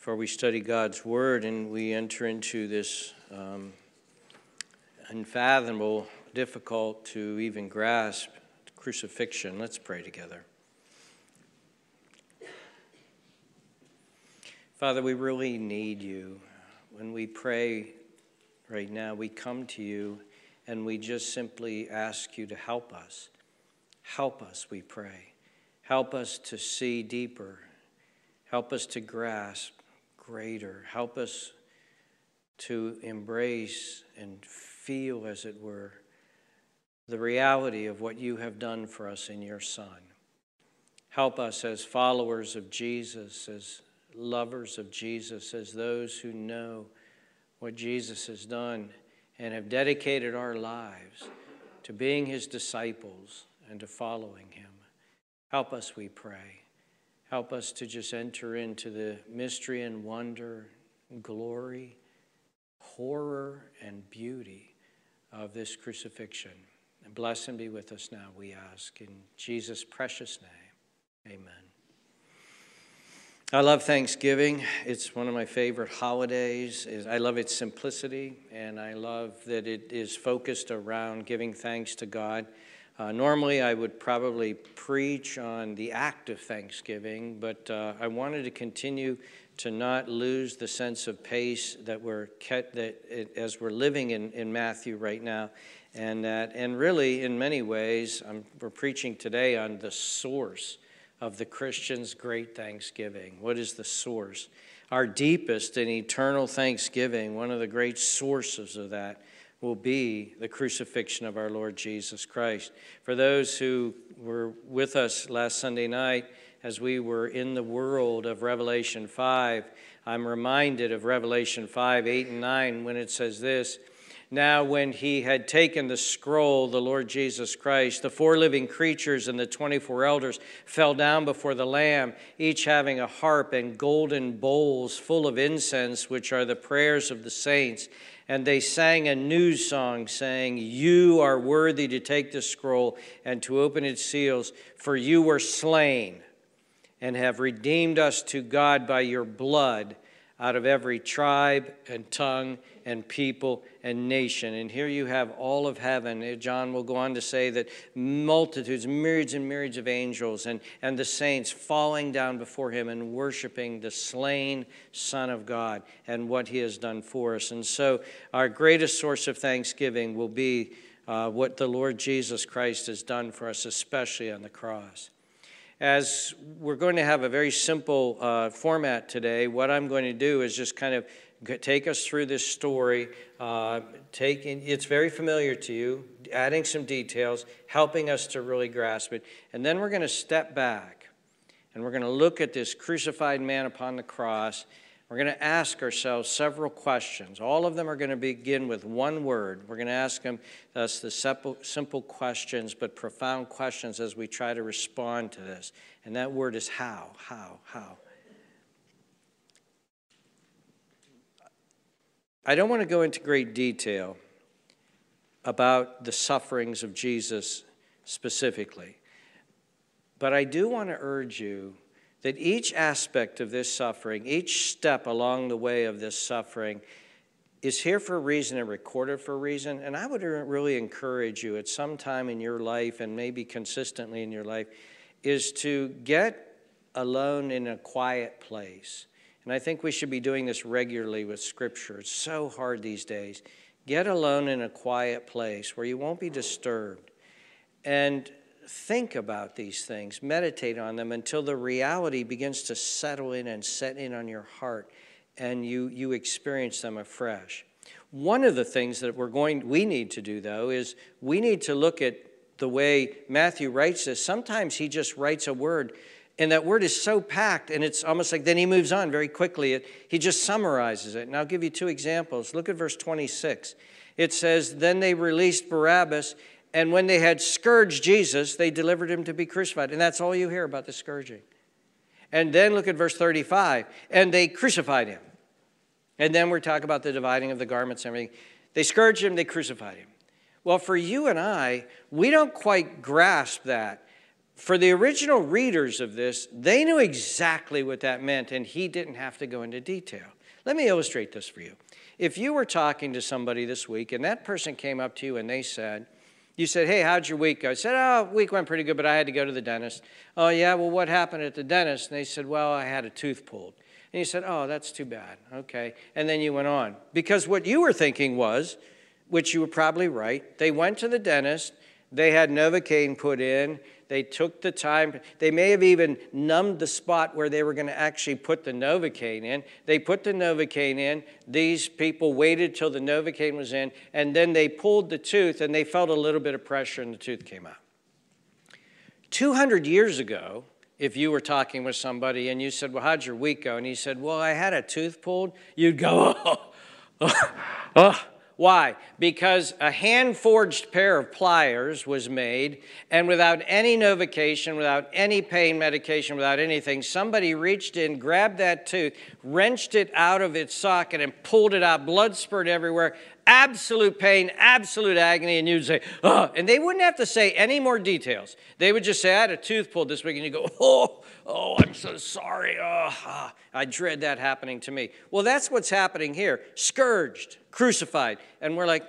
for we study God's Word and we enter into this um, unfathomable, difficult to even grasp crucifixion. Let's pray together. Father, we really need you. When we pray right now, we come to you and we just simply ask you to help us. Help us, we pray. Help us to see deeper. Help us to grasp greater. Help us to embrace and feel, as it were, the reality of what you have done for us in your Son. Help us as followers of Jesus, as lovers of Jesus, as those who know what Jesus has done and have dedicated our lives to being his disciples and to following him. Help us, we pray. Help us to just enter into the mystery and wonder, glory, horror, and beauty of this crucifixion. And bless and be with us now, we ask. In Jesus' precious name, amen. I love Thanksgiving. It's one of my favorite holidays. I love its simplicity, and I love that it is focused around giving thanks to God. Uh, normally, I would probably preach on the act of thanksgiving, but uh, I wanted to continue to not lose the sense of pace that we're that it, as we're living in, in Matthew right now, and that and really in many ways, I'm, we're preaching today on the source of the Christian's great thanksgiving. What is the source? Our deepest and eternal thanksgiving, one of the great sources of that will be the crucifixion of our Lord Jesus Christ. For those who were with us last Sunday night, as we were in the world of Revelation 5, I'm reminded of Revelation 5 8 and 9 when it says this. Now, when he had taken the scroll, the Lord Jesus Christ, the four living creatures and the 24 elders fell down before the Lamb, each having a harp and golden bowls full of incense, which are the prayers of the saints and they sang a new song, saying, You are worthy to take the scroll and to open its seals, for you were slain and have redeemed us to God by your blood out of every tribe and tongue and people and nation. And here you have all of heaven. Uh, John will go on to say that multitudes, myriads and myriads of angels and, and the saints falling down before him and worshiping the slain Son of God and what he has done for us. And so, our greatest source of thanksgiving will be uh, what the Lord Jesus Christ has done for us, especially on the cross as we're going to have a very simple uh, format today, what I'm going to do is just kind of take us through this story. Uh, taking, it's very familiar to you, adding some details, helping us to really grasp it. And then we're going to step back and we're going to look at this crucified man upon the cross we're going to ask ourselves several questions. All of them are going to begin with one word. We're going to ask them us the simple, simple questions, but profound questions as we try to respond to this. And that word is how, how, how. I don't want to go into great detail about the sufferings of Jesus specifically, but I do want to urge you that each aspect of this suffering, each step along the way of this suffering, is here for a reason and recorded for a reason. And I would really encourage you at some time in your life and maybe consistently in your life is to get alone in a quiet place. And I think we should be doing this regularly with Scripture. It's so hard these days. Get alone in a quiet place where you won't be disturbed. And think about these things, meditate on them until the reality begins to settle in and set in on your heart and you, you experience them afresh. One of the things that we're going we need to do though is we need to look at the way Matthew writes this. Sometimes he just writes a word and that word is so packed and it's almost like then he moves on very quickly. It, he just summarizes it. And I'll give you two examples. Look at verse 26. It says, Then they released Barabbas and when they had scourged Jesus, they delivered him to be crucified. And that's all you hear about the scourging. And then look at verse 35. And they crucified him. And then we're talking about the dividing of the garments and everything. They scourged him, they crucified him. Well, for you and I, we don't quite grasp that. for the original readers of this, they knew exactly what that meant, and he didn't have to go into detail. Let me illustrate this for you. If you were talking to somebody this week and that person came up to you and they said, you said, Hey, how'd your week go? I said, Oh, week went pretty good, but I had to go to the dentist. Oh, yeah, well, what happened at the dentist? And they said, Well, I had a tooth pulled. And you said, Oh, that's too bad. Okay. And then you went on. Because what you were thinking was, which you were probably right, they went to the dentist, they had Novocaine put in, they took the time. They may have even numbed the spot where they were going to actually put the Novocaine in. They put the Novocaine in. These people waited till the Novocaine was in, and then they pulled the tooth, and they felt a little bit of pressure, and the tooth came out. 200 years ago, if you were talking with somebody and you said, Well, how'd your week go? And he said, Well, I had a tooth pulled, you'd go, Oh, oh, oh. Why? Because a hand forged pair of pliers was made, and without any novocation, without any pain medication, without anything, somebody reached in, grabbed that tooth, wrenched it out of its socket, and pulled it out, blood spurt everywhere, absolute pain, absolute agony, and you'd say, oh, and they wouldn't have to say any more details. They would just say, I had a tooth pulled this week, and you go, oh, oh, I'm so sorry. Oh, I dread that happening to me. Well, that's what's happening here. Scourged, crucified. And we're like,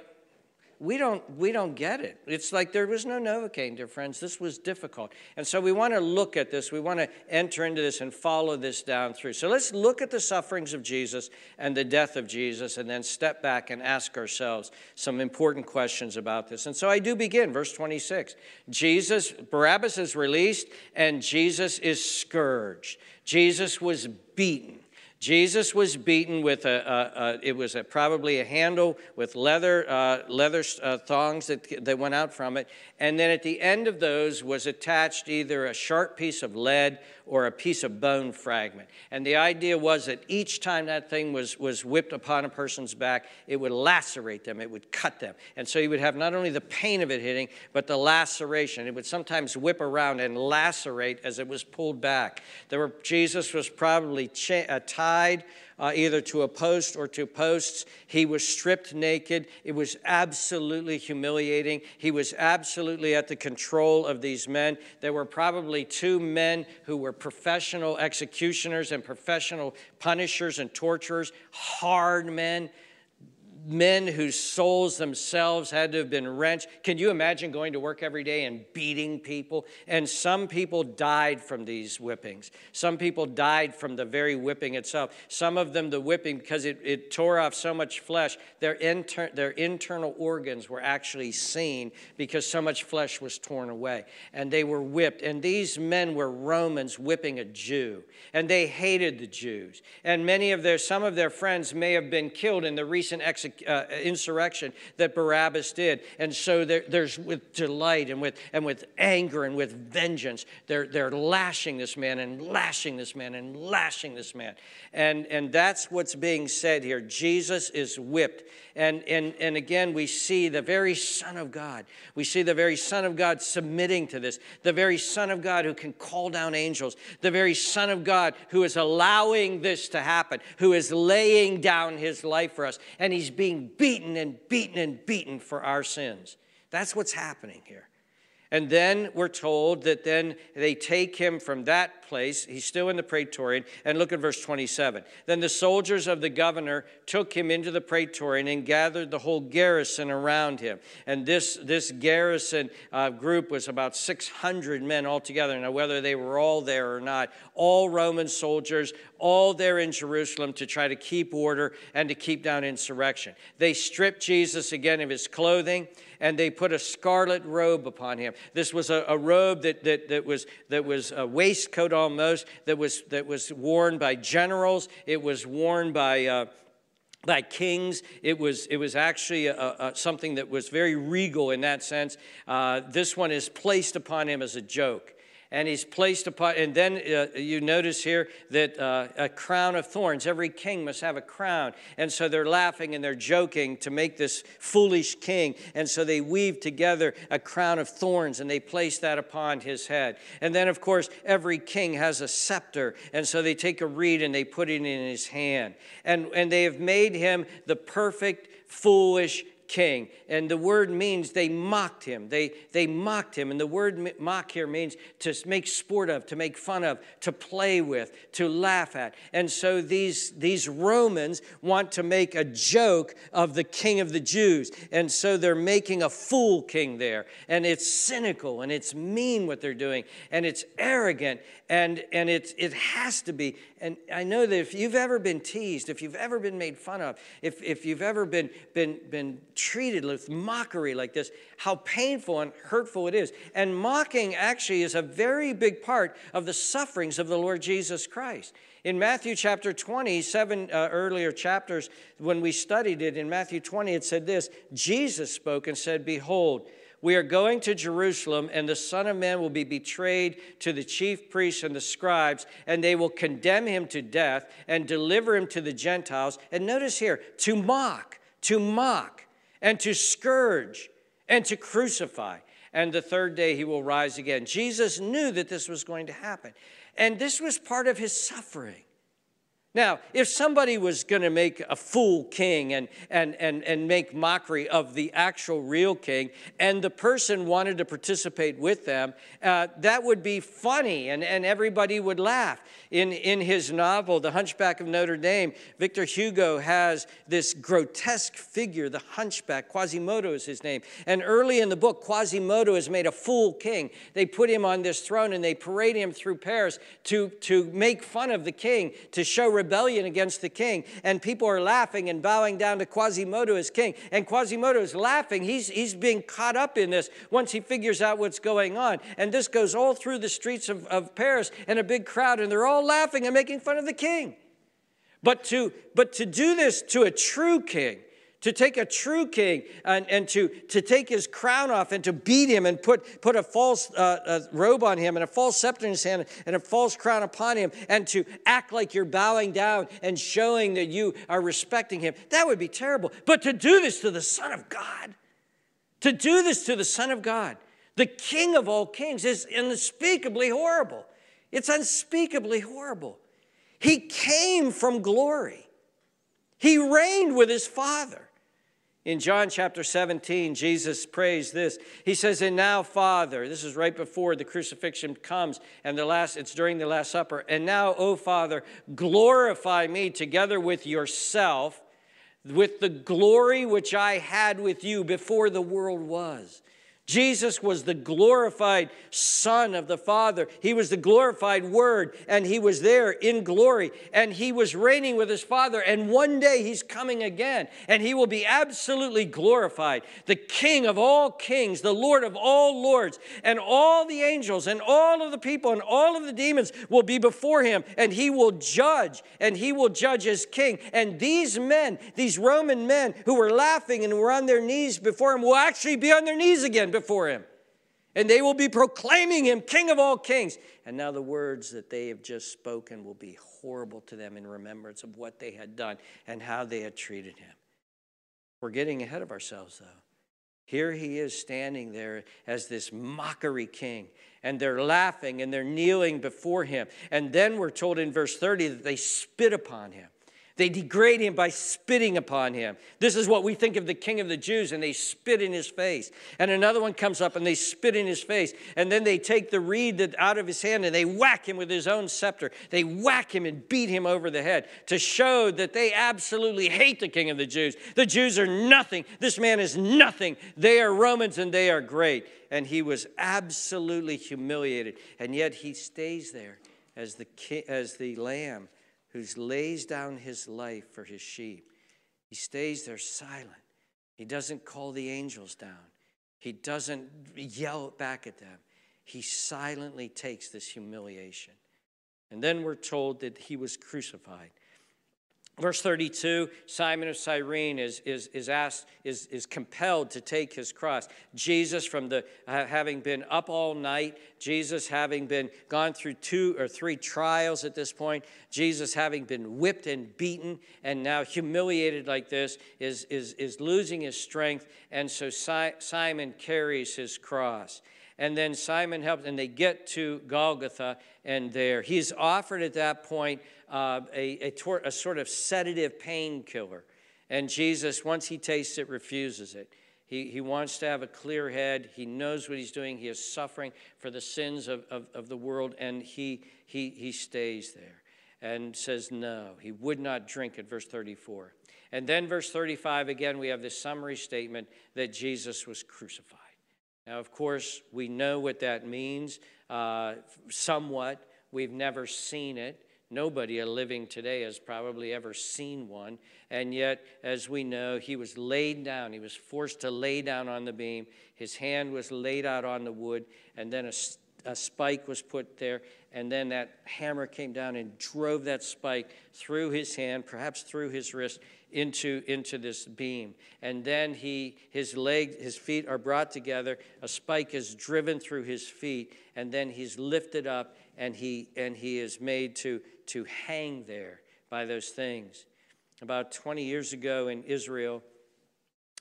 we don't, we don't get it. It's like there was no Novocaine, dear friends. This was difficult. And so we want to look at this. We want to enter into this and follow this down through. So let's look at the sufferings of Jesus and the death of Jesus and then step back and ask ourselves some important questions about this. And so I do begin, verse 26. Jesus, Barabbas is released and Jesus is scourged. Jesus was beaten. Jesus was beaten with a, a, a it was a, probably a handle with leather, uh, leather uh, thongs that, that went out from it. And then at the end of those was attached either a sharp piece of lead or a piece of bone fragment. And the idea was that each time that thing was, was whipped upon a person's back, it would lacerate them, it would cut them. And so you would have not only the pain of it hitting, but the laceration. It would sometimes whip around and lacerate as it was pulled back. There were, Jesus was probably cha- uh, tied uh, either to a post or to posts. He was stripped naked. It was absolutely humiliating. He was absolutely at the control of these men. There were probably two men who were professional executioners and professional punishers and torturers, hard men men whose souls themselves had to have been wrenched. Can you imagine going to work every day and beating people? And some people died from these whippings. Some people died from the very whipping itself. Some of them, the whipping, because it, it tore off so much flesh, their, inter- their internal organs were actually seen because so much flesh was torn away. And they were whipped. And these men were Romans whipping a Jew. And they hated the Jews. And many of their, some of their friends may have been killed in the recent execution uh, insurrection that Barabbas did. And so there, there's with delight and with, and with anger and with vengeance, they're, they're lashing this man and lashing this man and lashing this man. And, and that's what's being said here. Jesus is whipped. And, and, and again, we see the very Son of God. We see the very Son of God submitting to this, the very Son of God who can call down angels, the very Son of God who is allowing this to happen, who is laying down his life for us. And he's being beaten and beaten and beaten for our sins. That's what's happening here. And then we're told that then they take him from that place. He's still in the praetorium. And look at verse 27. Then the soldiers of the governor took him into the praetorium and gathered the whole garrison around him. And this, this garrison uh, group was about 600 men altogether. Now, whether they were all there or not, all Roman soldiers, all there in Jerusalem to try to keep order and to keep down insurrection. They stripped Jesus again of his clothing and they put a scarlet robe upon him. This was a, a robe that, that, that, was, that was a waistcoat almost, that was, that was worn by generals, it was worn by. Uh, by kings. It was, it was actually a, a, something that was very regal in that sense. Uh, this one is placed upon him as a joke and he's placed upon, and then uh, you notice here that uh, a crown of thorns. Every king must have a crown. And so they're laughing and they're joking to make this foolish king. And so they weave together a crown of thorns and they place that upon his head. And then, of course, every king has a scepter. And so they take a reed and they put it in his hand. And, and they have made him the perfect, foolish king. And the word means they mocked him. They, they mocked him. And the word mock here means to make sport of, to make fun of, to play with, to laugh at. And so these, these Romans want to make a joke of the king of the Jews. And so they're making a fool king there. And it's cynical and it's mean what they're doing. And it's arrogant. And, and it, it has to be. And I know that if you've ever been teased, if you've ever been made fun of, if, if you've ever been, been, been treated with mockery like this, how painful and hurtful it is. And mocking actually is a very big part of the sufferings of the Lord Jesus Christ. In Matthew chapter 20, seven uh, earlier chapters, when we studied it, in Matthew 20, it said this Jesus spoke and said, Behold, we are going to Jerusalem, and the Son of Man will be betrayed to the chief priests and the scribes, and they will condemn him to death and deliver him to the Gentiles. And notice here, to mock, to mock, and to scourge, and to crucify. And the third day he will rise again. Jesus knew that this was going to happen. And this was part of his suffering. Now, if somebody was going to make a fool king and, and, and, and make mockery of the actual real king, and the person wanted to participate with them, uh, that would be funny and, and everybody would laugh. In, in his novel, The Hunchback of Notre Dame, Victor Hugo has this grotesque figure, the hunchback. Quasimodo is his name. And early in the book, Quasimodo is made a fool king. They put him on this throne and they parade him through Paris to, to make fun of the king, to show rebellion against the king. And people are laughing and bowing down to Quasimodo as king. And Quasimodo is laughing. He's, he's being caught up in this once he figures out what's going on. And this goes all through the streets of, of Paris and a big crowd, and they're all laughing and making fun of the king. But to, but to do this to a true king, to take a true king and, and to, to take his crown off and to beat him and put, put a false uh, a robe on him and a false scepter in his hand and a false crown upon him and to act like you're bowing down and showing that you are respecting him, that would be terrible. But to do this to the Son of God, to do this to the Son of God, the King of all kings, is unspeakably horrible. It's unspeakably horrible. He came from glory, he reigned with his Father. In John chapter 17, Jesus prays this. He says, And now, Father, this is right before the crucifixion comes, and the last, it's during the Last Supper. And now, O Father, glorify me together with yourself, with the glory which I had with you before the world was. Jesus was the glorified Son of the Father. He was the glorified Word, and He was there in glory, and He was reigning with His Father. And one day He's coming again, and He will be absolutely glorified. The King of all kings, the Lord of all lords, and all the angels, and all of the people, and all of the demons will be before Him, and He will judge, and He will judge as King. And these men, these Roman men who were laughing and were on their knees before Him, will actually be on their knees again before him. And they will be proclaiming him King of all kings. And now the words that they have just spoken will be horrible to them in remembrance of what they had done and how they had treated him. We're getting ahead of ourselves, though. Here he is standing there as this mockery king, and they're laughing and they're kneeling before him. And then we're told in verse 30 that they spit upon him. They degrade him by spitting upon him. This is what we think of the king of the Jews, and they spit in his face. And another one comes up and they spit in his face. And then they take the reed out of his hand and they whack him with his own scepter. They whack him and beat him over the head to show that they absolutely hate the king of the Jews. The Jews are nothing. This man is nothing. They are Romans and they are great. And he was absolutely humiliated. And yet he stays there as the, as the lamb who lays down his life for his sheep. He stays there silent. He doesn't call the angels down, he doesn't yell back at them. He silently takes this humiliation. And then we're told that he was crucified. Verse 32 Simon of Cyrene is, is, is asked, is, is compelled to take his cross. Jesus, from the having been up all night, Jesus having been gone through two or three trials at this point, Jesus having been whipped and beaten and now humiliated like this, is, is, is losing his strength. And so si- Simon carries his cross and then Simon helps, and they get to Golgotha, and there he's offered at that point uh, a, a, tor- a, sort of sedative painkiller. And Jesus, once he tastes it, refuses it. He, he wants to have a clear head. He knows what he's doing. He is suffering for the sins of, of, of the world, and he, he, he stays there and says no. He would not drink it, verse 34. And then, verse 35, again, we have this summary statement that Jesus was crucified. Now, of course, we know what that means uh, somewhat. We've never seen it. Nobody living today has probably ever seen one. And yet, as we know, he was laid down. He was forced to lay down on the beam. His hand was laid out on the wood, and then a, a spike was put there. And then that hammer came down and drove that spike through his hand, perhaps through his wrist, into, into this beam. And then he, his leg, his feet are brought together. A spike is driven through his feet, and then he's lifted up and he, and he is made to, to hang there by those things. About 20 years ago in Israel,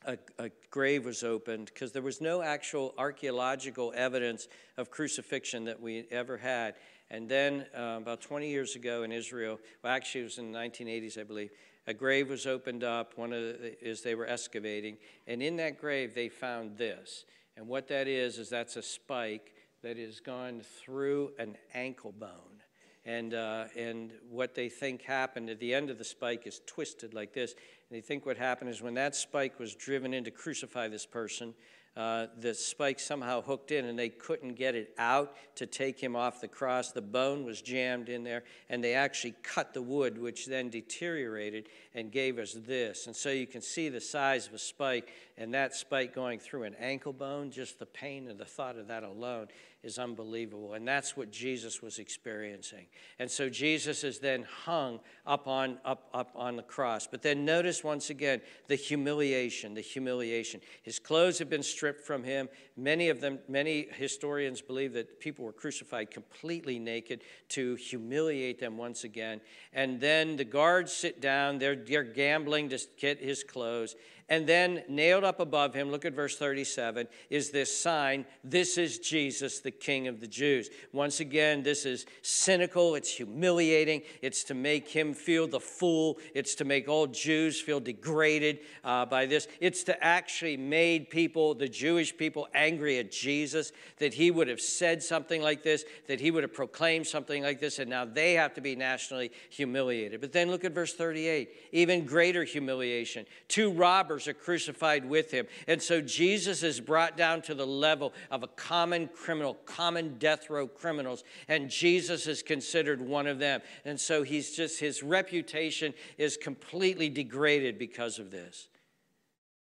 a, a grave was opened because there was no actual archaeological evidence of crucifixion that we ever had. And then, uh, about 20 years ago in Israel, well, actually, it was in the 1980s, I believe, a grave was opened up, one of the, as they were excavating, and in that grave they found this. And what that is, is that's a spike that has gone through an ankle bone. And, uh, and what they think happened at the end of the spike is twisted like this. And they think what happened is when that spike was driven in to crucify this person, uh, the spike somehow hooked in and they couldn't get it out to take him off the cross. The bone was jammed in there and they actually cut the wood, which then deteriorated and gave us this. And so you can see the size of a spike and that spike going through an ankle bone, just the pain and the thought of that alone is unbelievable. And that's what Jesus was experiencing. And so Jesus is then hung up on, up, up on the cross. But then notice once again the humiliation, the humiliation. His clothes have been stripped from him. Many of them, many historians believe that people were crucified completely naked to humiliate them once again. And then the guards sit down, they're, they're gambling to get his clothes. And then nailed up above him, look at verse 37, is this sign This is Jesus, the King of the Jews. Once again, this is cynical, it's humiliating, it's to make him feel the fool, it's to make all Jews feel degraded uh, by this. It's to actually made people, the Jewish people, angry at Jesus, that he would have said something like this, that he would have proclaimed something like this, and now they have to be nationally humiliated. But then look at verse 38, even greater humiliation. Two robbers robbers are crucified with him. And so Jesus is brought down to the level of a common criminal, common death row criminals, and Jesus is considered one of them. And so he's just, his reputation is completely degraded because of this.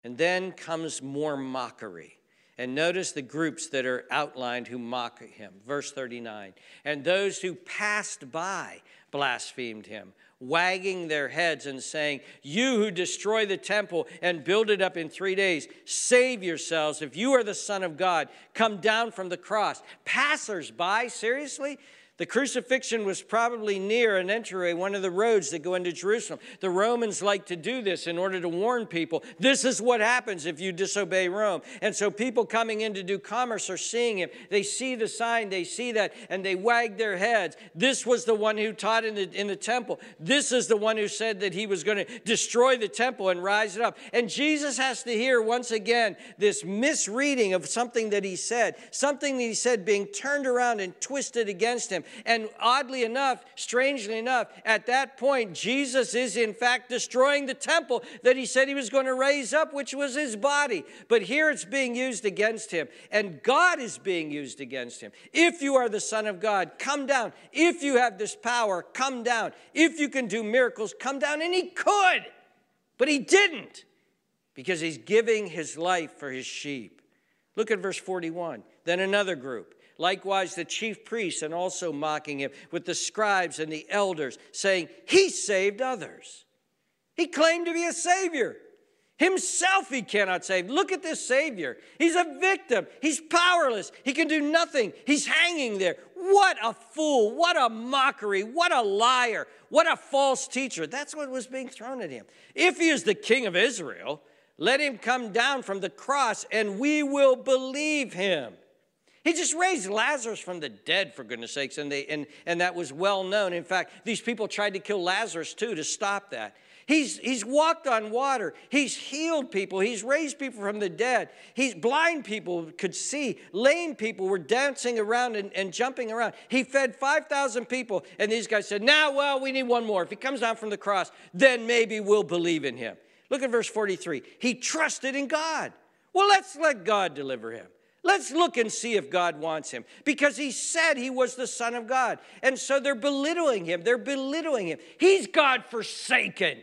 And then comes more mockery. And notice the groups that are outlined who mock him. Verse 39. And those who passed by blasphemed him wagging their heads and saying, You who destroy the temple and build it up in three days, save yourselves. If you are the Son of God, come down from the cross. Passers by, seriously? The crucifixion was probably near an entryway, one of the roads that go into Jerusalem. The Romans like to do this in order to warn people this is what happens if you disobey Rome. And so people coming in to do commerce are seeing him. They see the sign, they see that, and they wag their heads. This was the one who taught in the, in the temple. This is the one who said that he was going to destroy the temple and rise it up. And Jesus has to hear once again this misreading of something that he said, something that he said being turned around and twisted against him. And oddly enough, strangely enough, at that point, Jesus is in fact destroying the temple that he said he was going to raise up, which was his body. But here it's being used against him, and God is being used against him. If you are the Son of God, come down. If you have this power, come down. If you can do miracles, come down. And he could, but he didn't because he's giving his life for his sheep. Look at verse 41. Then another group likewise the chief priests, and also mocking him with the scribes and the elders, saying, He saved others. He claimed to be a savior. Himself he cannot save. Look at this Savior. He's a victim. He's powerless. He can do nothing. He's hanging there. What a fool. What a mockery. What a liar. What a false teacher. That's what was being thrown at him. If he is the king of Israel, let him come down from the cross and we will believe him. He just raised Lazarus from the dead, for goodness sakes, and, they, and, and that was well known. In fact, these people tried to kill Lazarus too to stop that. He's, he's walked on water. He's healed people. He's raised people from the dead. He's blind people could see. Lame people were dancing around and, and jumping around. He fed 5,000 people. And these guys said, now, well, we need one more. If he comes down from the cross, then maybe we'll believe in him. Look at verse 43. He trusted in God. Well, let's let God deliver him. Let's look and see if God wants him because he said he was the Son of God. And so they're belittling him. They're belittling him. He's God forsaken.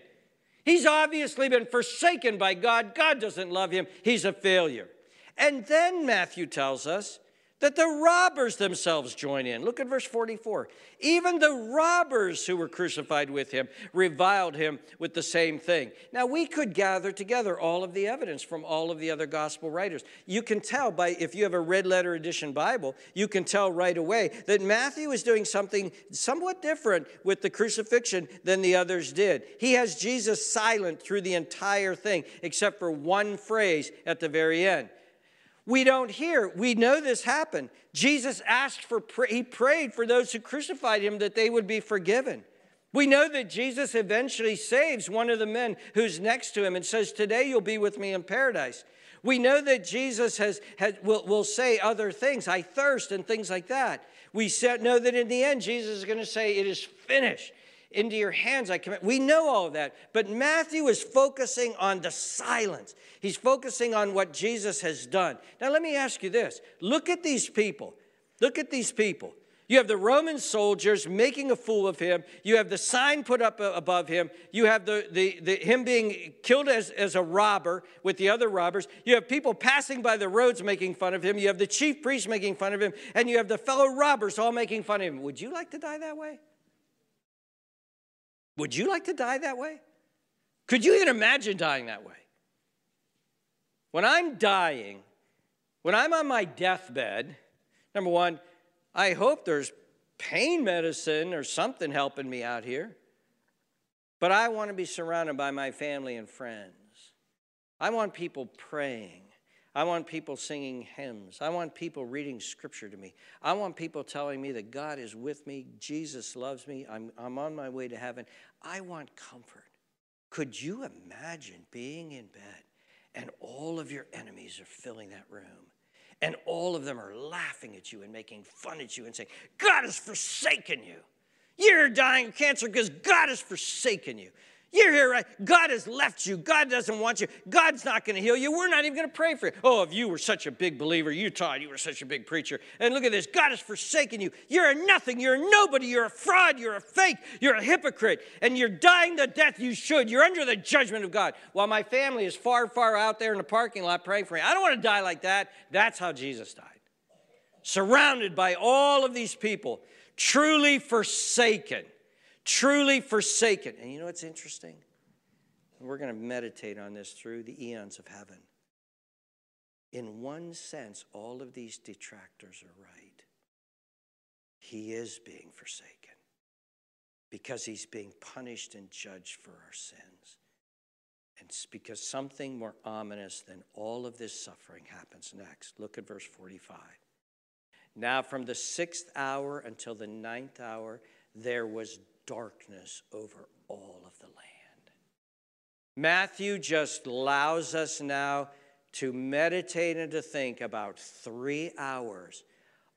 He's obviously been forsaken by God. God doesn't love him. He's a failure. And then Matthew tells us that the robbers themselves join in. Look at verse 44. Even the robbers who were crucified with him reviled him with the same thing. Now, we could gather together all of the evidence from all of the other gospel writers. You can tell by, if you have a red letter edition Bible, you can tell right away that Matthew is doing something somewhat different with the crucifixion than the others did. He has Jesus silent through the entire thing, except for one phrase at the very end we don't hear. We know this happened. Jesus asked for, he prayed for those who crucified him that they would be forgiven. We know that Jesus eventually saves one of the men who's next to him and says, Today you'll be with me in paradise. We know that Jesus has, has will, will say other things, I thirst, and things like that. We know that in the end, Jesus is going to say, It is finished into your hands I commit. We know all of that. But Matthew is focusing on the silence. He's focusing on what Jesus has done. Now, let me ask you this look at these people. Look at these people. You have the Roman soldiers making a fool of him. You have the sign put up above him. You have the, the, the, him being killed as, as a robber with the other robbers. You have people passing by the roads making fun of him. You have the chief priest making fun of him. And you have the fellow robbers all making fun of him. Would you like to die that way? Would you like to die that way? Could you even imagine dying that way? When I'm dying, when I'm on my deathbed, number one, I hope there's pain medicine or something helping me out here. But I want to be surrounded by my family and friends. I want people praying. I want people singing hymns. I want people reading scripture to me. I want people telling me that God is with me, Jesus loves me, I'm, I'm on my way to heaven. I want comfort. Could you imagine being in bed and all of your enemies are filling that room? And all of them are laughing at you and making fun at you and saying, God has forsaken you. You're dying of cancer because God has forsaken you. You're here, right? God has left you. God doesn't want you. God's not going to heal you. We're not even going to pray for you. Oh, if you were such a big believer, you taught, you were such a big preacher. And look at this God has forsaken you. You're a nothing. You're a nobody. You're a fraud. You're a fake. You're a hypocrite. And you're dying the death you should. You're under the judgment of God. While my family is far, far out there in the parking lot praying for me. I don't want to die like that. That's how Jesus died. Surrounded by all of these people, truly forsaken truly forsaken. And you know what's interesting? We're going to meditate on this through the eons of heaven. In one sense, all of these detractors are right. He is being forsaken because he's being punished and judged for our sins. And it's because something more ominous than all of this suffering happens next. Look at verse 45. Now, from the sixth hour until the ninth hour, there was darkness over all of the land. Matthew just allows us now to meditate and to think about three hours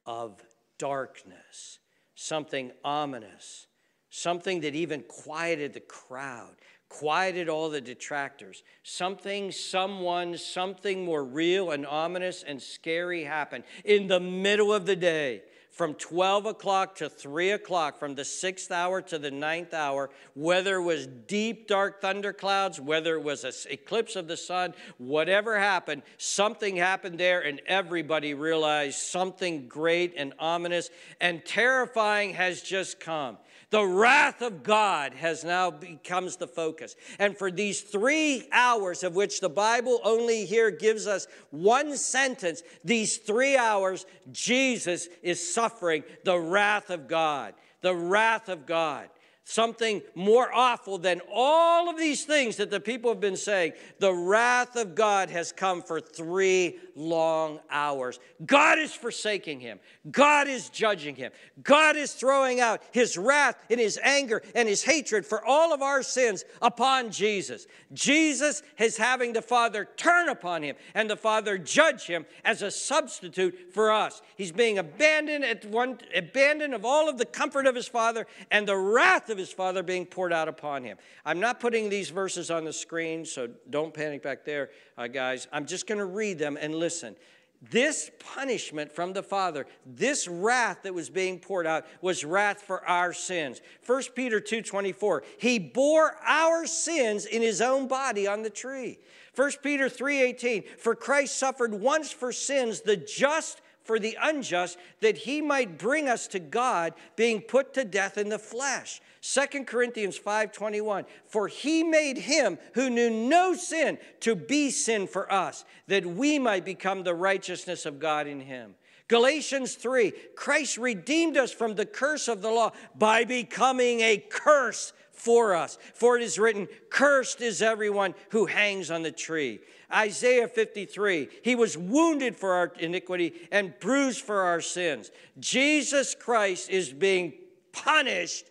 of darkness, something ominous, something that even quieted the crowd, quieted all the detractors. Something, someone, something more real and ominous and scary happened in the middle of the day from 12 o'clock to 3 o'clock, from the sixth hour to the ninth hour, whether it was deep, dark thunderclouds, whether it was an eclipse of the sun, whatever happened, something happened there, and everybody realized something great and ominous and terrifying has just come. The wrath of God has now becomes the focus. And for these three hours, of which the Bible only here gives us one sentence, these three hours, Jesus is suffering the wrath of God. The wrath of God. Something more awful than all of these things that the people have been saying. The wrath of God has come for three long hours. God is forsaking him. God is judging him. God is throwing out his wrath and his anger and his hatred for all of our sins upon Jesus. Jesus is having the Father turn upon him and the Father judge him as a substitute for us. He's being abandoned at one abandoned of all of the comfort of his Father and the wrath of his Father being poured out upon him. I'm not putting these verses on the screen, so don't panic back there, uh, guys. I'm just going to read them and listen. This punishment from the Father, this wrath that was being poured out was wrath for our sins. 1 Peter 2:24. He bore our sins in his own body on the tree. 1 Peter 3:18. For Christ suffered once for sins, the just for the unjust, that he might bring us to God, being put to death in the flesh. 2 Corinthians 5:21 For he made him who knew no sin to be sin for us that we might become the righteousness of God in him. Galatians 3 Christ redeemed us from the curse of the law by becoming a curse for us. For it is written, Cursed is everyone who hangs on the tree. Isaiah 53, he was wounded for our iniquity and bruised for our sins. Jesus Christ is being punished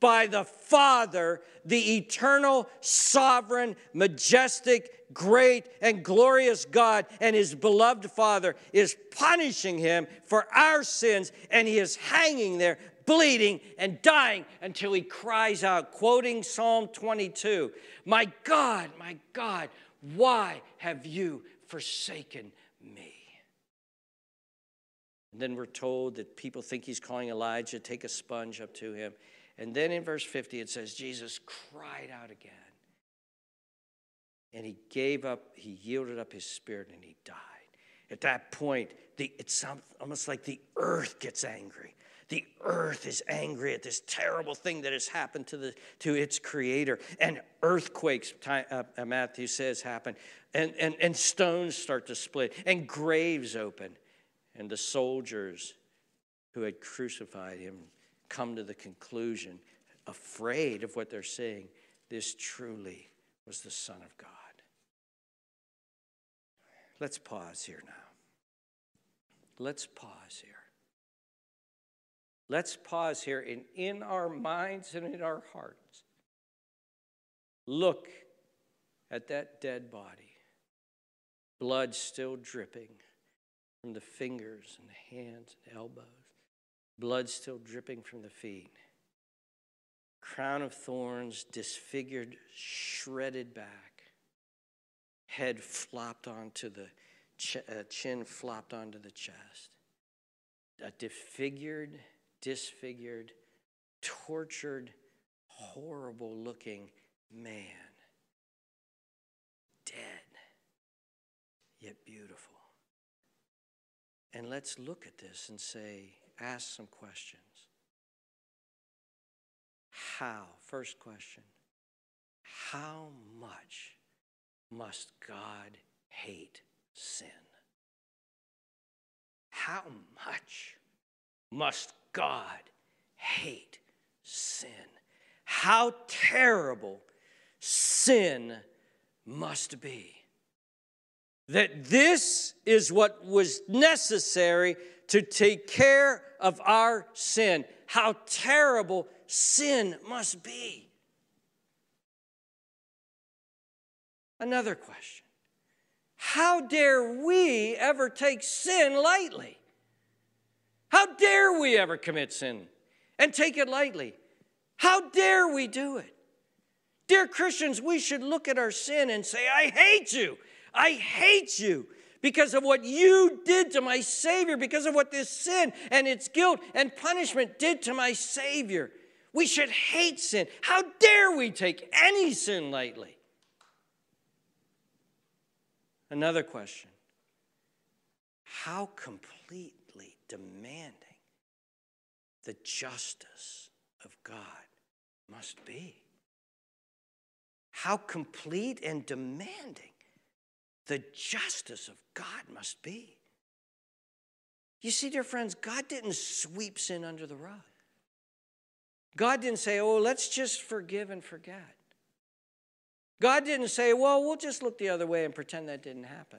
by the Father, the eternal, sovereign, majestic, great, and glorious God, and his beloved Father is punishing him for our sins, and he is hanging there, bleeding and dying until he cries out, quoting Psalm 22 My God, my God, why have you forsaken me? And then we're told that people think he's calling Elijah, take a sponge up to him. And then in verse 50, it says, Jesus cried out again. And he gave up, he yielded up his spirit, and he died. At that point, the, it's almost like the earth gets angry. The earth is angry at this terrible thing that has happened to, the, to its creator. And earthquakes, uh, uh, Matthew says, happen. And, and, and stones start to split. And graves open. And the soldiers who had crucified him come to the conclusion, afraid of what they're seeing, this truly was the Son of God. Let's pause here now. Let's pause here. Let's pause here and in our minds and in our hearts, look at that dead body, blood still dripping from the fingers and the hands and elbows, blood still dripping from the feet, crown of thorns, disfigured, shredded back, head flopped onto the ch- uh, chin, flopped onto the chest, a disfigured, disfigured, tortured, horrible looking man. Dead, yet beautiful. And let's look at this and say, ask some questions. How? First question How much must God hate sin? How much must God hate sin. How terrible sin must be. That this is what was necessary to take care of our sin. How terrible sin must be. Another question How dare we ever take sin lightly? How dare we ever commit sin and take it lightly? How dare we do it? Dear Christians, we should look at our sin and say, I hate you. I hate you because of what you did to my Savior, because of what this sin and its guilt and punishment did to my Savior. We should hate sin. How dare we take any sin lightly? Another question How completely demanding the justice of God must be. How complete and demanding the justice of God must be. You see, dear friends, God didn't sweep sin under the rug. God didn't say, oh, let's just forgive and forget. God didn't say, well, we'll just look the other way and pretend that didn't happen.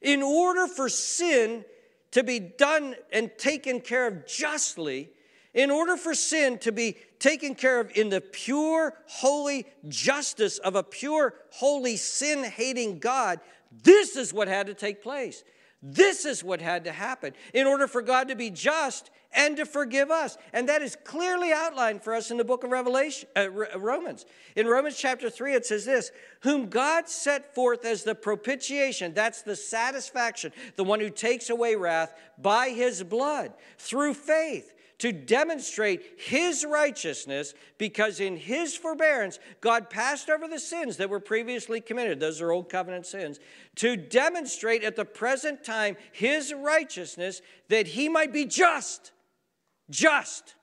In order for sin to be done and taken care of justly, in order for sin to be taken care of in the pure, holy justice of a pure, holy, sin hating God, this is what had to take place. This is what had to happen in order for God to be just and to forgive us. And that is clearly outlined for us in the book of Revelation, uh, Romans. In Romans chapter 3, it says this Whom God set forth as the propitiation, that's the satisfaction, the one who takes away wrath by his blood through faith to demonstrate his righteousness because in his forbearance God passed over the sins that were previously committed. Those are old covenant sins. To demonstrate at the present time his righteousness that he might be just. Just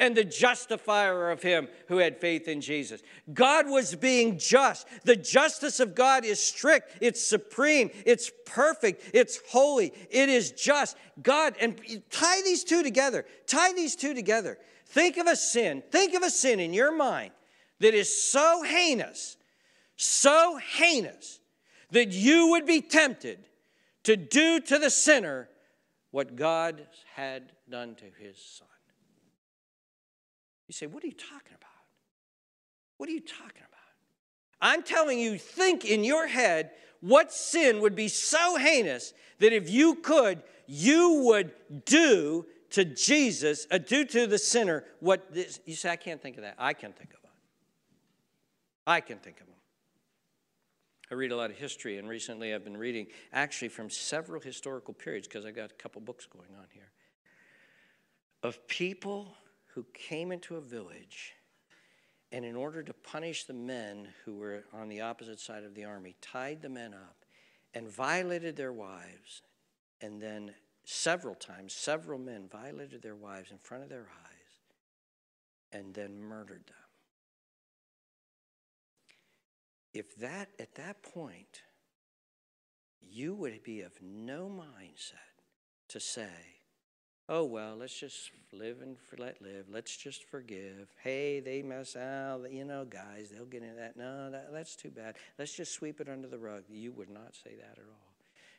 and the justifier of him who had faith in Jesus. God was being just. The justice of God is strict, it's supreme, it's perfect, it's holy, it is just. God, and tie these two together, tie these two together. Think of a sin, think of a sin in your mind that is so heinous, so heinous, that you would be tempted to do to the sinner what God had done to his son. You say, What are you talking about? What are you talking about? I'm telling you, think in your head what sin would be so heinous that if you could, you would do to Jesus, uh, do to the sinner what this. You say, I can't think of that. I can think of it. I can think of them. I read a lot of history, and recently I've been reading actually from several historical periods because I got a couple books going on here of people who came into a village and, in order to punish the men who were on the opposite side of the army, tied the men up and violated their wives. And then, several times, several men violated their wives in front of their eyes and then murdered them. If that, at that point, you would be of no mindset to say, oh, well, let's just live and let live. Let's just forgive. Hey, they mess out. You know, guys, they'll get into that. No, that, that's too bad. Let's just sweep it under the rug. You would not say that at all.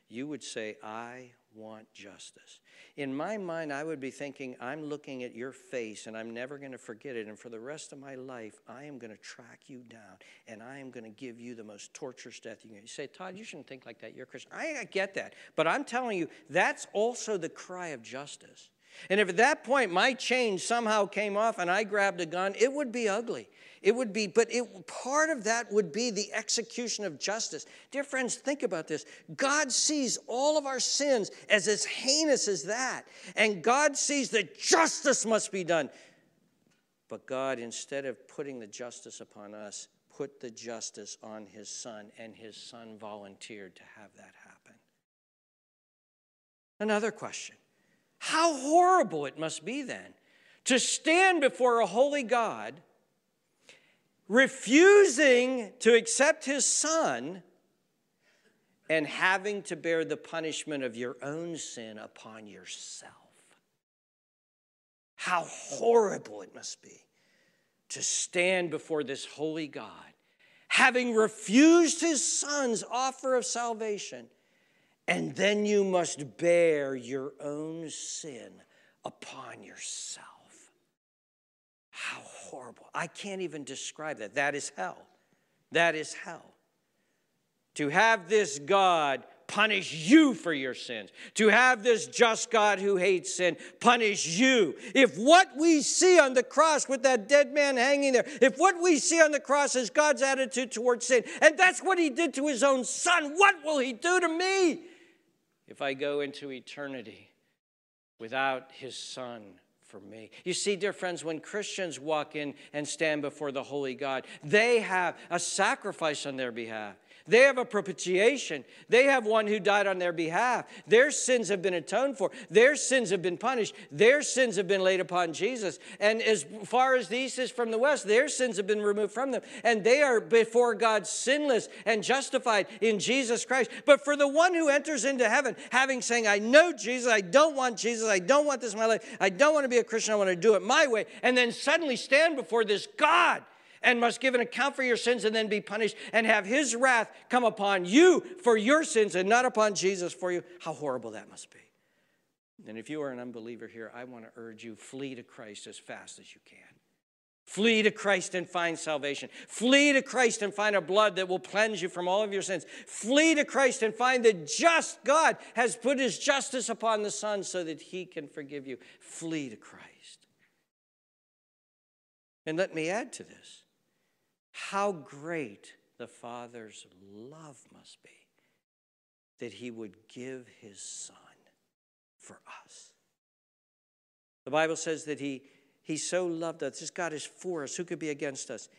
You would say, I want justice. In my mind, I would be thinking, I'm looking at your face and I'm never going to forget it. And for the rest of my life, I am going to track you down and I am going to give you the most torturous death you can. You say, Todd, you shouldn't think like that. You're a Christian. I, I get that. But I'm telling you, that's also the cry of justice. And if at that point my chain somehow came off and I grabbed a gun, it would be ugly. It would be, but it, part of that would be the execution of justice. Dear friends, think about this. God sees all of our sins as as heinous as that. And God sees that justice must be done. But God, instead of putting the justice upon us, put the justice on his son, and his son volunteered to have that happen. Another question How horrible it must be then to stand before a holy God refusing to accept his son and having to bear the punishment of your own sin upon yourself. How horrible it must be to stand before this holy God, having refused his son's offer of salvation, and then you must bear your own sin upon yourself. How horrible. I can't even describe that. That is hell. That is hell. To have this God punish you for your sins, to have this just God who hates sin punish you. If what we see on the cross with that dead man hanging there, if what we see on the cross is God's attitude towards sin, and that's what he did to his own son, what will he do to me if I go into eternity without his son for me. You see, dear friends, when Christians walk in and stand before the holy God, they have a sacrifice on their behalf. They have a propitiation. They have one who died on their behalf. Their sins have been atoned for. Their sins have been punished. Their sins have been laid upon Jesus. And as far as the east is from the west, their sins have been removed from them. And they are before God sinless and justified in Jesus Christ. But for the one who enters into heaven, having saying, I know Jesus, I don't want Jesus, I don't want this in my life, I don't want to be a Christian, I want to do it my way, and then suddenly stand before this God and must give an account for your sins and then be punished and have his wrath come upon you for your sins and not upon Jesus for you. How horrible that must be. And if you are an unbeliever here, I want to urge you flee to Christ as fast as you can. Flee to Christ and find salvation. Flee to Christ and find a blood that will cleanse you from all of your sins. Flee to Christ and find that just God has put his justice upon the Son so that he can forgive you. Flee to Christ. And let me add to this how great the Father's love must be that he would give his Son for us. The Bible says that he, he so loved us. This God is for us. Who could be against us?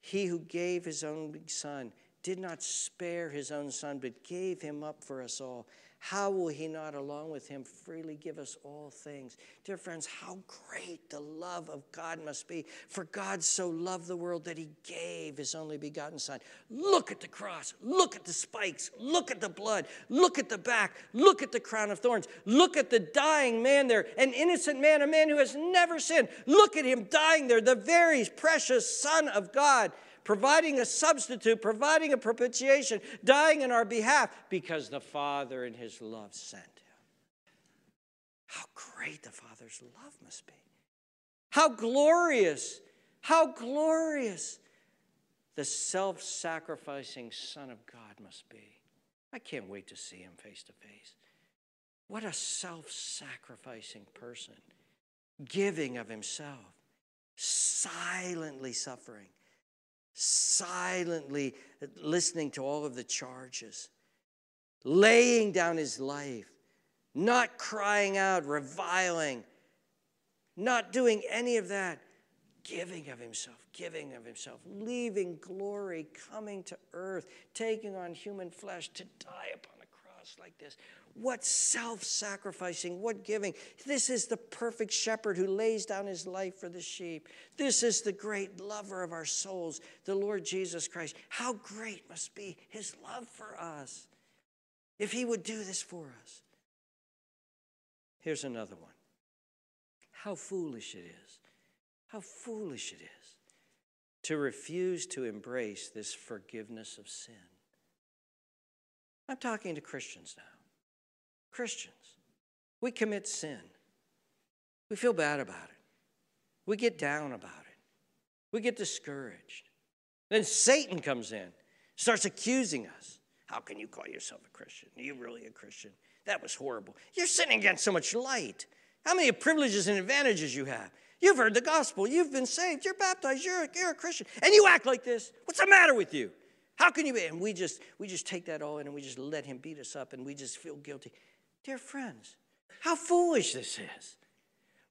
He who gave his own Son did not spare his own Son, but gave him up for us all how will he not, along with him, freely give us all things? Dear friends, how great the love of God must be. For God so loved the world that he gave his only begotten Son. Look at the cross. Look at the spikes. Look at the blood. Look at the back. Look at the crown of thorns. Look at the dying man there, an innocent man, a man who has never sinned. Look at him dying there, the very precious Son of God providing a substitute, providing a propitiation, dying in our behalf because the Father in his love sent him. How great the Father's love must be. How glorious, how glorious the self sacrificing Son of God must be. I can't wait to see him face to face. What a self sacrificing person, giving of himself, silently suffering silently listening to all of the charges, laying down his life, not crying out, reviling, not doing any of that, giving of himself, giving of himself, leaving glory, coming to earth, taking on human flesh to die upon a cross like this. What self sacrificing, what giving. This is the perfect shepherd who lays down his life for the sheep. This is the great lover of our souls, the Lord Jesus Christ. How great must be his love for us if he would do this for us. Here's another one. How foolish it is. How foolish it is to refuse to embrace this forgiveness of sin. I'm talking to Christians now. Christians. We commit sin. We feel bad about it. We get down about it. We get discouraged. Then Satan comes in, starts accusing us. How can you call yourself a Christian? Are you really a Christian? That was horrible. You're sinning against so much light. How many privileges and advantages you have? You've heard the gospel. You've been saved. You're baptized. You're, you're a Christian. And you act like this. What's the matter with you? How can you be? And we just, we just take that all in and we just let him beat us up and we just feel guilty. Dear friends, how foolish this is.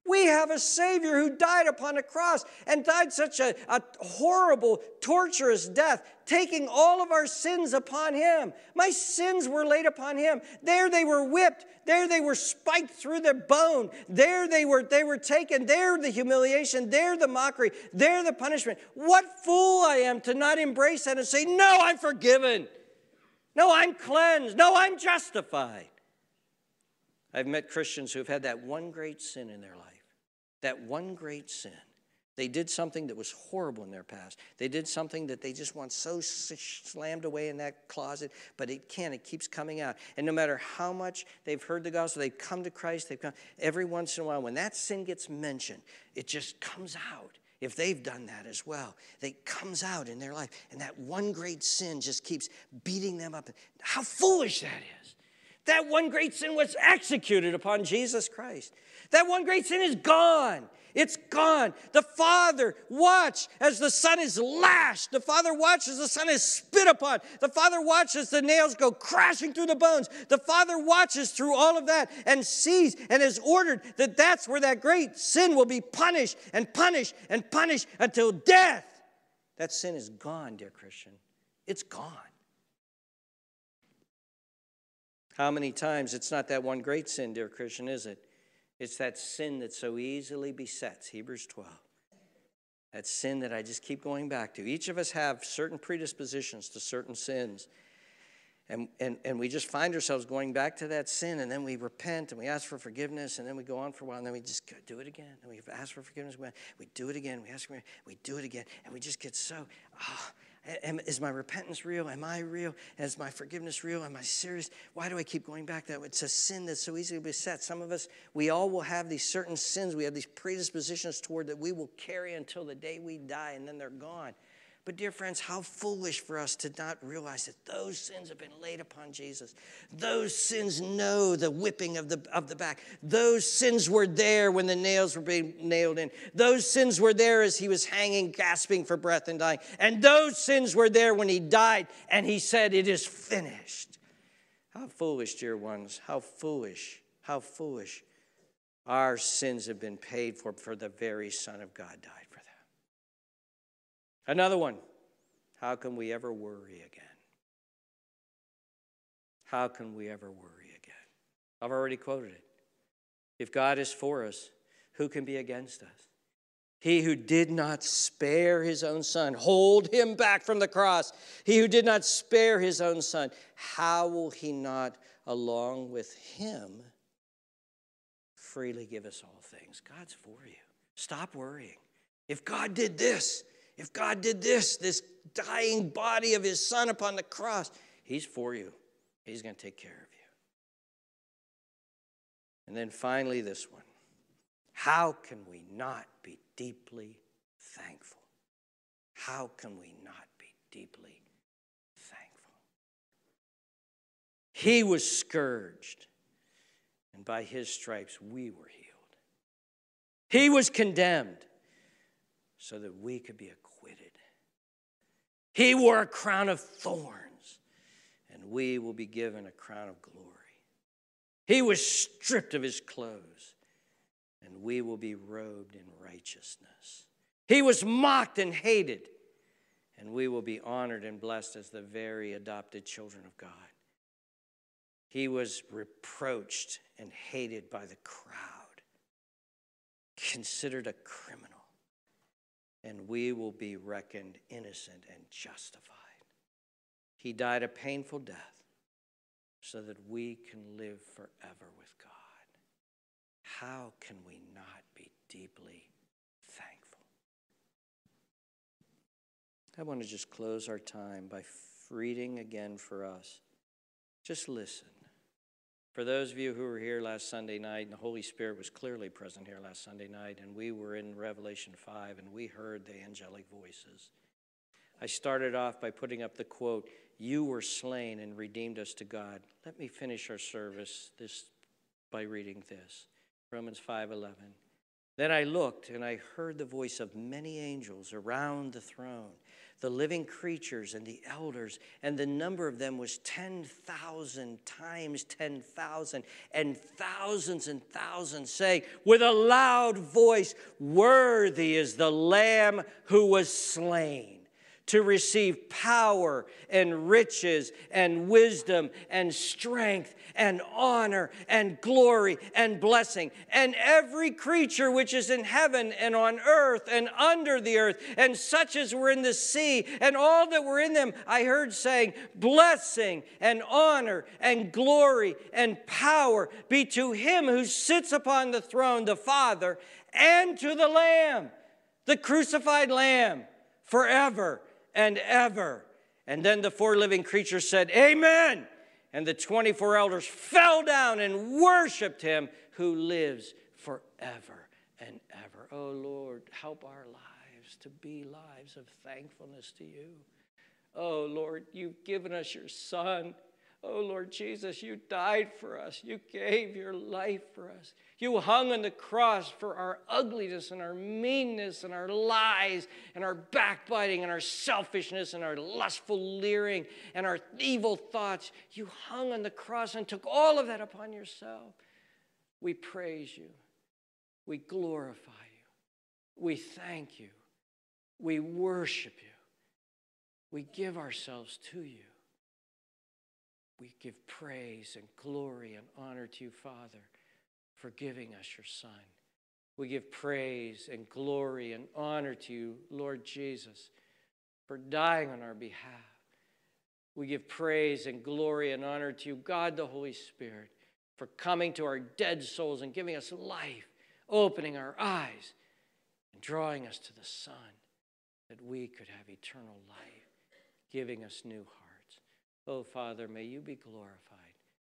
We have a Savior who died upon a cross and died such a, a, horrible, torturous death, taking all of our sins upon Him. My sins were laid upon Him. There they were whipped. There they were spiked through the bone. There they were, they were taken. There the humiliation. There the mockery. There the punishment. What fool I am to not embrace that and say, No, I'm forgiven. No, I'm cleansed. No, I'm justified. I've met Christians who've had that one great sin in their life. That one great sin. They did something that was horrible in their past. They did something that they just want so slammed away in that closet, but it can't. It keeps coming out. And no matter how much they've heard the gospel, they've come to Christ, they've come every once in a while, when that sin gets mentioned, it just comes out. If they've done that as well, it comes out in their life. And that one great sin just keeps beating them up. How foolish that is. That one great sin was executed upon Jesus Christ. That one great sin is gone. It's gone. The Father watched as the Son is lashed. The Father watches the Son is spit upon. The Father watches the nails go crashing through the bones. The Father watches through all of that and sees and has ordered that that's where that great sin will be punished and punished and punished until death. That sin is gone, dear Christian. It's gone. How many times? It's not that one great sin, dear Christian, is it? It's that sin that so easily besets, Hebrews 12. That sin that I just keep going back to. Each of us have certain predispositions to certain sins. And, and, and we just find ourselves going back to that sin, and then we repent and we ask for forgiveness, and then we go on for a while, and then we just do it again. And we ask for forgiveness, we do it again, we ask for we do it again, and we just get so, oh, Am, is my repentance real? Am I real? Is my forgiveness real? Am I serious? Why do I keep going back that? It's a sin that's so easily beset. Some of us, we all will have these certain sins. We have these predispositions toward that we will carry until the day we die, and then they're gone. But, dear friends, how foolish for us to not realize that those sins have been laid upon Jesus. Those sins know the whipping of the, of the back. Those sins were there when the nails were being nailed in. Those sins were there as he was hanging, gasping for breath and dying. And those sins were there when he died and he said, It is finished. How foolish, dear ones. How foolish. How foolish. Our sins have been paid for, for the very Son of God died. Another one how can we ever worry again? How can we ever worry again? I've already quoted it. If God is for us, who can be against us? He who did not spare his own son, hold him back from the cross. He who did not spare his own son, how will he not, along with him, freely give us all things? God's for you. Stop worrying. If God did this, if God did this, this dying body of his son upon the cross, he's for you. He's going to take care of you. And then finally, this one how can we not be deeply thankful? How can we not be deeply thankful? He was scourged, and by his stripes we were healed. He was condemned so that we could be acquitted he wore a crown of thorns, and we will be given a crown of glory. He was stripped of his clothes, and we will be robed in righteousness. He was mocked and hated, and we will be honored and blessed as the very adopted children of God. He was reproached and hated by the crowd, considered a criminal and we will be reckoned innocent and justified. He died a painful death so that we can live forever with God. How can we not be deeply thankful? I want to just close our time by reading again for us. Just listen. For those of you who were here last Sunday night, and the Holy Spirit was clearly present here last Sunday night, and we were in Revelation 5 and we heard the angelic voices. I started off by putting up the quote, You were slain and redeemed us to God. Let me finish our service this by reading this. Romans 5:11. Then I looked and I heard the voice of many angels around the throne the living creatures and the elders, and the number of them was 10,000 times 10,000, and thousands and thousands saying with a loud voice, Worthy is the Lamb who was slain to receive power and riches and wisdom and strength and honor and glory and blessing. And every creature which is in heaven and on earth and under the earth, and such as were in the sea, and all that were in them, I heard saying, Blessing and honor and glory and power be to him who sits upon the throne, the Father, and to the Lamb, the crucified Lamb, forever and ever. And then the four living creatures said, Amen. And the 24 elders fell down and worshiped him who lives forever and ever. Oh Lord, help our lives to be lives of thankfulness to you. Oh Lord, you've given us your Son. Oh Lord Jesus, you died for us. You gave your life for us. You hung on the cross for our ugliness and our meanness and our lies and our backbiting and our selfishness and our lustful leering and our evil thoughts. You hung on the cross and took all of that upon yourself. We praise you. We glorify you. We thank you. We worship you. We give ourselves to you. We give praise and glory and honor to you, Father, for giving us your Son. We give praise and glory and honor to you, Lord Jesus, for dying on our behalf. We give praise and glory and honor to you, God the Holy Spirit, for coming to our dead souls and giving us life, opening our eyes, and drawing us to the Son that we could have eternal life, giving us new hearts. Oh, Father, may you be glorified.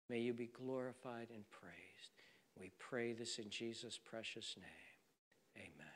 May you be glorified and praised. We pray this in Jesus' precious name. Amen.